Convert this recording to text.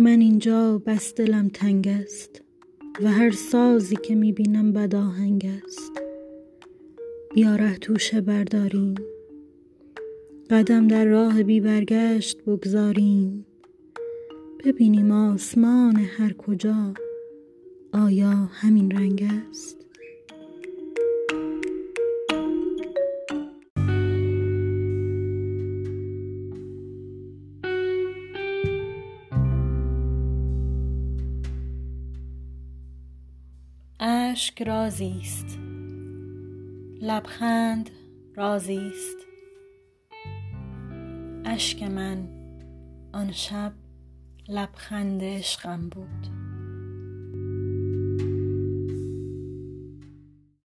من اینجا بس دلم تنگ است و هر سازی که می بینم بد آهنگ است. بیا ره توشه برداریم. قدم در راه بی برگشت بگذاریم. ببینیم آسمان هر کجا آیا همین رنگ است. اشک رازی است لبخند رازی است اشک من آن شب لبخند عشقم بود.